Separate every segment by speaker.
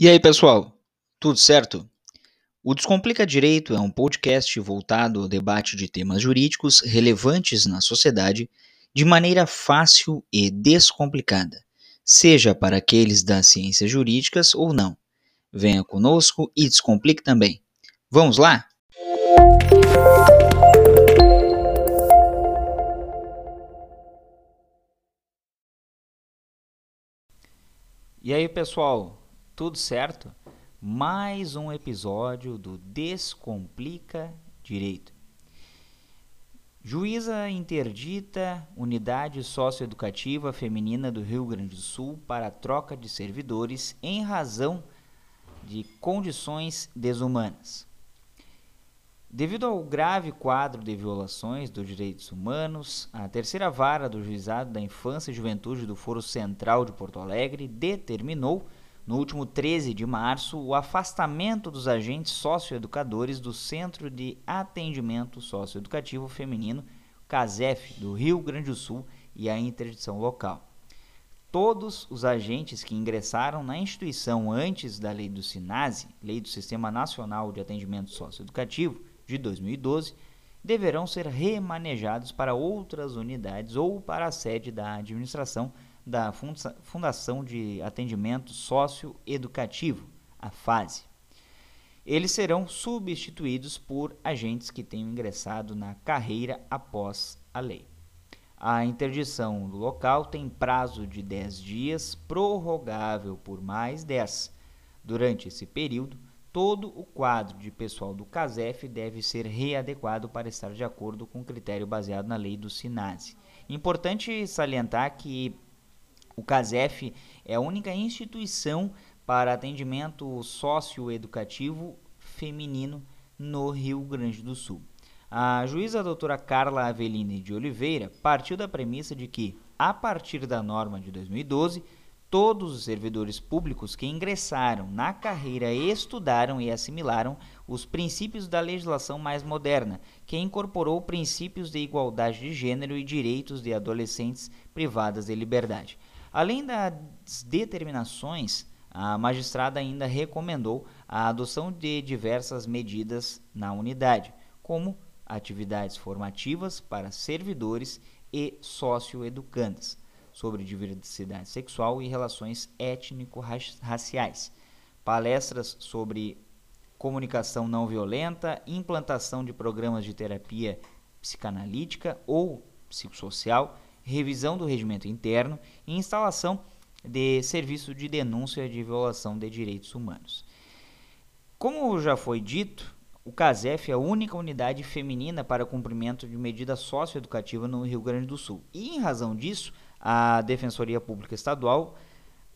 Speaker 1: E aí, pessoal? Tudo certo? O Descomplica Direito é um podcast voltado ao debate de temas jurídicos relevantes na sociedade de maneira fácil e descomplicada, seja para aqueles das ciências jurídicas ou não. Venha conosco e descomplique também. Vamos lá? E aí, pessoal? Tudo certo? Mais um episódio do Descomplica Direito. Juíza interdita unidade socioeducativa feminina do Rio Grande do Sul para troca de servidores em razão de condições desumanas. Devido ao grave quadro de violações dos direitos humanos, a terceira vara do Juizado da Infância e Juventude do Foro Central de Porto Alegre determinou, no último 13 de março, o afastamento dos agentes socioeducadores do Centro de Atendimento Socioeducativo Feminino, CASEF, do Rio Grande do Sul e a interdição local. Todos os agentes que ingressaram na instituição antes da lei do SINASE, Lei do Sistema Nacional de Atendimento Socioeducativo, de 2012 deverão ser remanejados para outras unidades ou para a sede da administração da Fundação de Atendimento Socioeducativo, a FASE. Eles serão substituídos por agentes que tenham ingressado na carreira após a lei. A interdição do local tem prazo de 10 dias, prorrogável por mais 10. Durante esse período, todo o quadro de pessoal do CASEF deve ser readequado para estar de acordo com o critério baseado na lei do SINASE. Importante salientar que o CASEF é a única instituição para atendimento socioeducativo feminino no Rio Grande do Sul. A juíza doutora Carla Aveline de Oliveira partiu da premissa de que, a partir da norma de 2012, Todos os servidores públicos que ingressaram na carreira estudaram e assimilaram os princípios da legislação mais moderna, que incorporou princípios de igualdade de gênero e direitos de adolescentes privadas de liberdade. Além das determinações, a magistrada ainda recomendou a adoção de diversas medidas na unidade, como atividades formativas para servidores e socioeducantes sobre diversidade sexual e relações étnico-raciais, palestras sobre comunicação não violenta, implantação de programas de terapia psicanalítica ou psicossocial, revisão do regimento interno e instalação de serviço de denúncia de violação de direitos humanos. Como já foi dito, o CASEF é a única unidade feminina para cumprimento de medida socioeducativa no Rio Grande do Sul. E, em razão disso, a Defensoria Pública Estadual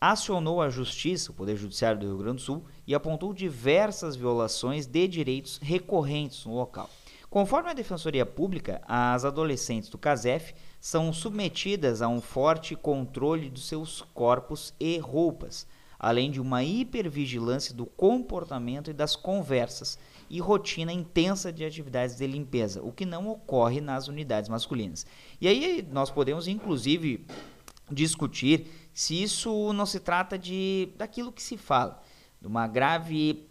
Speaker 1: acionou a Justiça, o Poder Judiciário do Rio Grande do Sul, e apontou diversas violações de direitos recorrentes no local. Conforme a Defensoria Pública, as adolescentes do CASEF são submetidas a um forte controle dos seus corpos e roupas, além de uma hipervigilância do comportamento e das conversas e rotina intensa de atividades de limpeza, o que não ocorre nas unidades masculinas. E aí nós podemos inclusive discutir se isso não se trata de daquilo que se fala, de uma grave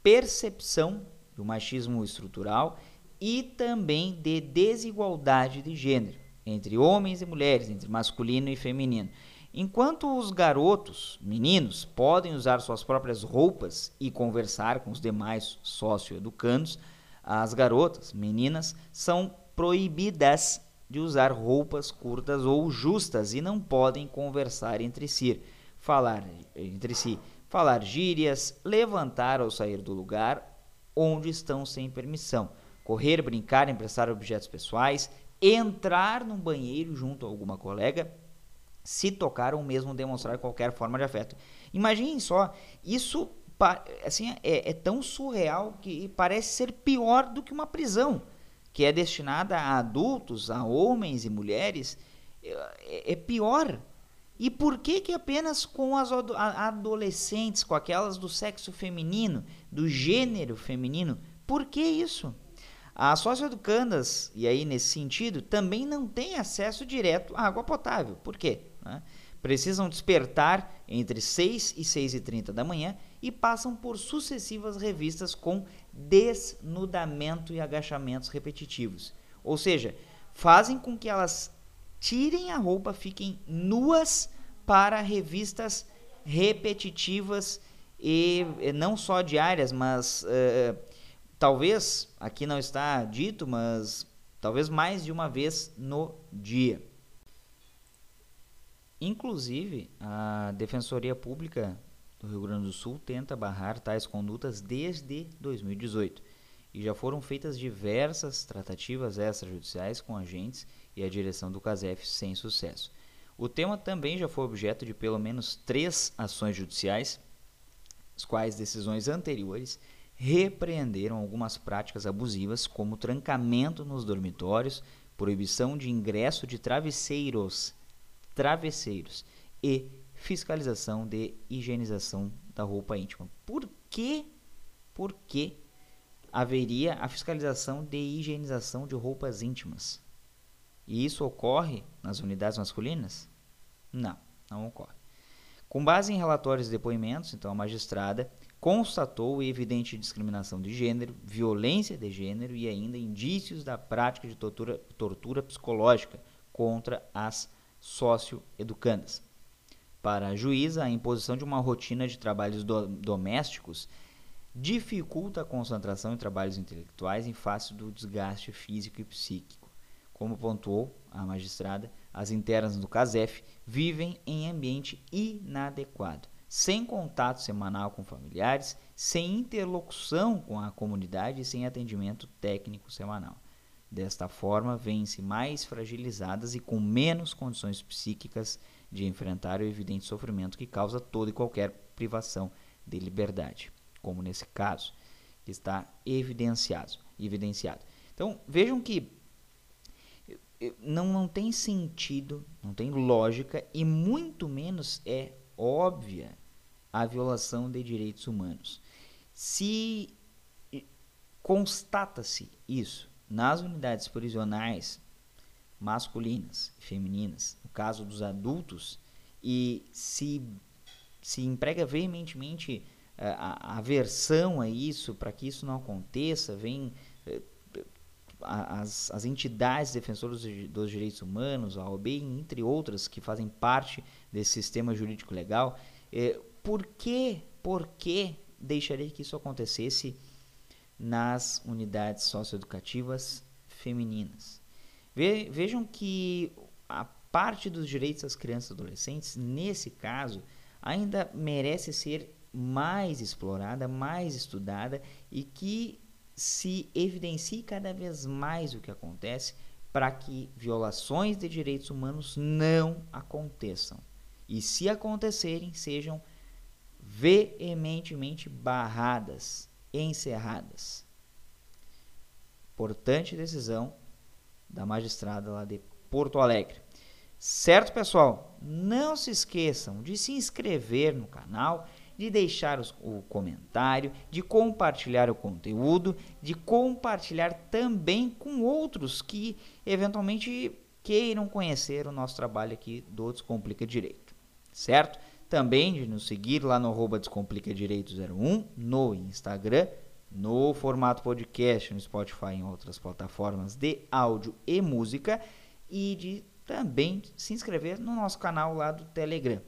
Speaker 1: percepção do machismo estrutural e também de desigualdade de gênero entre homens e mulheres, entre masculino e feminino. Enquanto os garotos, meninos, podem usar suas próprias roupas e conversar com os demais socioeducandos, as garotas, meninas, são proibidas de usar roupas curtas ou justas e não podem conversar entre si, falar entre si, falar gírias, levantar ou sair do lugar onde estão sem permissão, correr, brincar, emprestar objetos pessoais, entrar num banheiro junto a alguma colega se tocar ou mesmo demonstrar qualquer forma de afeto. Imaginem só, isso assim é, é, tão surreal que parece ser pior do que uma prisão, que é destinada a adultos, a homens e mulheres, é, é pior. E por que que apenas com as adolescentes, com aquelas do sexo feminino, do gênero feminino? Por que isso? As socioeducandas, e aí nesse sentido, também não têm acesso direto à água potável. Por quê? Né? precisam despertar entre 6 e 6 e 30 da manhã e passam por sucessivas revistas com desnudamento e agachamentos repetitivos. Ou seja, fazem com que elas tirem a roupa, fiquem nuas para revistas repetitivas e não só diárias, mas uh, talvez, aqui não está dito, mas talvez mais de uma vez no dia. Inclusive, a Defensoria Pública do Rio Grande do Sul tenta barrar tais condutas desde 2018 e já foram feitas diversas tratativas extrajudiciais com agentes e a direção do CASEF sem sucesso. O tema também já foi objeto de pelo menos três ações judiciais, as quais decisões anteriores repreenderam algumas práticas abusivas, como trancamento nos dormitórios, proibição de ingresso de travesseiros travesseiros e fiscalização de higienização da roupa íntima. Por que, por que haveria a fiscalização de higienização de roupas íntimas? E isso ocorre nas unidades masculinas? Não, não ocorre. Com base em relatórios e depoimentos, então a magistrada constatou evidente discriminação de gênero, violência de gênero e ainda indícios da prática de tortura, tortura psicológica contra as socioeducandas. Para a juíza, a imposição de uma rotina de trabalhos do domésticos dificulta a concentração em trabalhos intelectuais em face do desgaste físico e psíquico. Como pontuou a magistrada, as internas do CASEF vivem em ambiente inadequado, sem contato semanal com familiares, sem interlocução com a comunidade e sem atendimento técnico semanal. Desta forma, vêm-se mais fragilizadas e com menos condições psíquicas de enfrentar o evidente sofrimento que causa toda e qualquer privação de liberdade, como nesse caso, que está evidenciado. evidenciado. Então, vejam que não, não tem sentido, não tem lógica e muito menos é óbvia a violação de direitos humanos. Se constata-se isso nas unidades prisionais masculinas e femininas, no caso dos adultos, e se, se emprega veementemente uh, a, aversão a isso, para que isso não aconteça, vem uh, as, as entidades defensoras dos direitos humanos, a OAB, entre outras, que fazem parte desse sistema jurídico legal, uh, por que, por que deixaria que isso acontecesse nas unidades socioeducativas femininas. Ve vejam que a parte dos direitos das crianças e adolescentes, nesse caso, ainda merece ser mais explorada, mais estudada e que se evidencie cada vez mais o que acontece para que violações de direitos humanos não aconteçam. E se acontecerem, sejam veementemente barradas encerradas. Importante decisão da magistrada lá de Porto Alegre. Certo, pessoal? Não se esqueçam de se inscrever no canal, de deixar os, o comentário, de compartilhar o conteúdo, de compartilhar também com outros que eventualmente queiram conhecer o nosso trabalho aqui do Descomplica Direito. Certo? Também de nos seguir lá no Descomplica Direito 01, no Instagram, no formato podcast, no Spotify e em outras plataformas de áudio e música. E de também se inscrever no nosso canal lá do Telegram,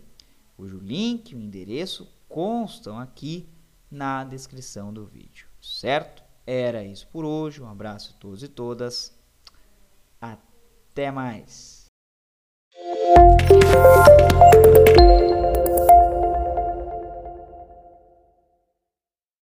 Speaker 1: cujo link o endereço constam aqui na descrição do vídeo, certo? Era isso por hoje. Um abraço a todos e todas. Até mais.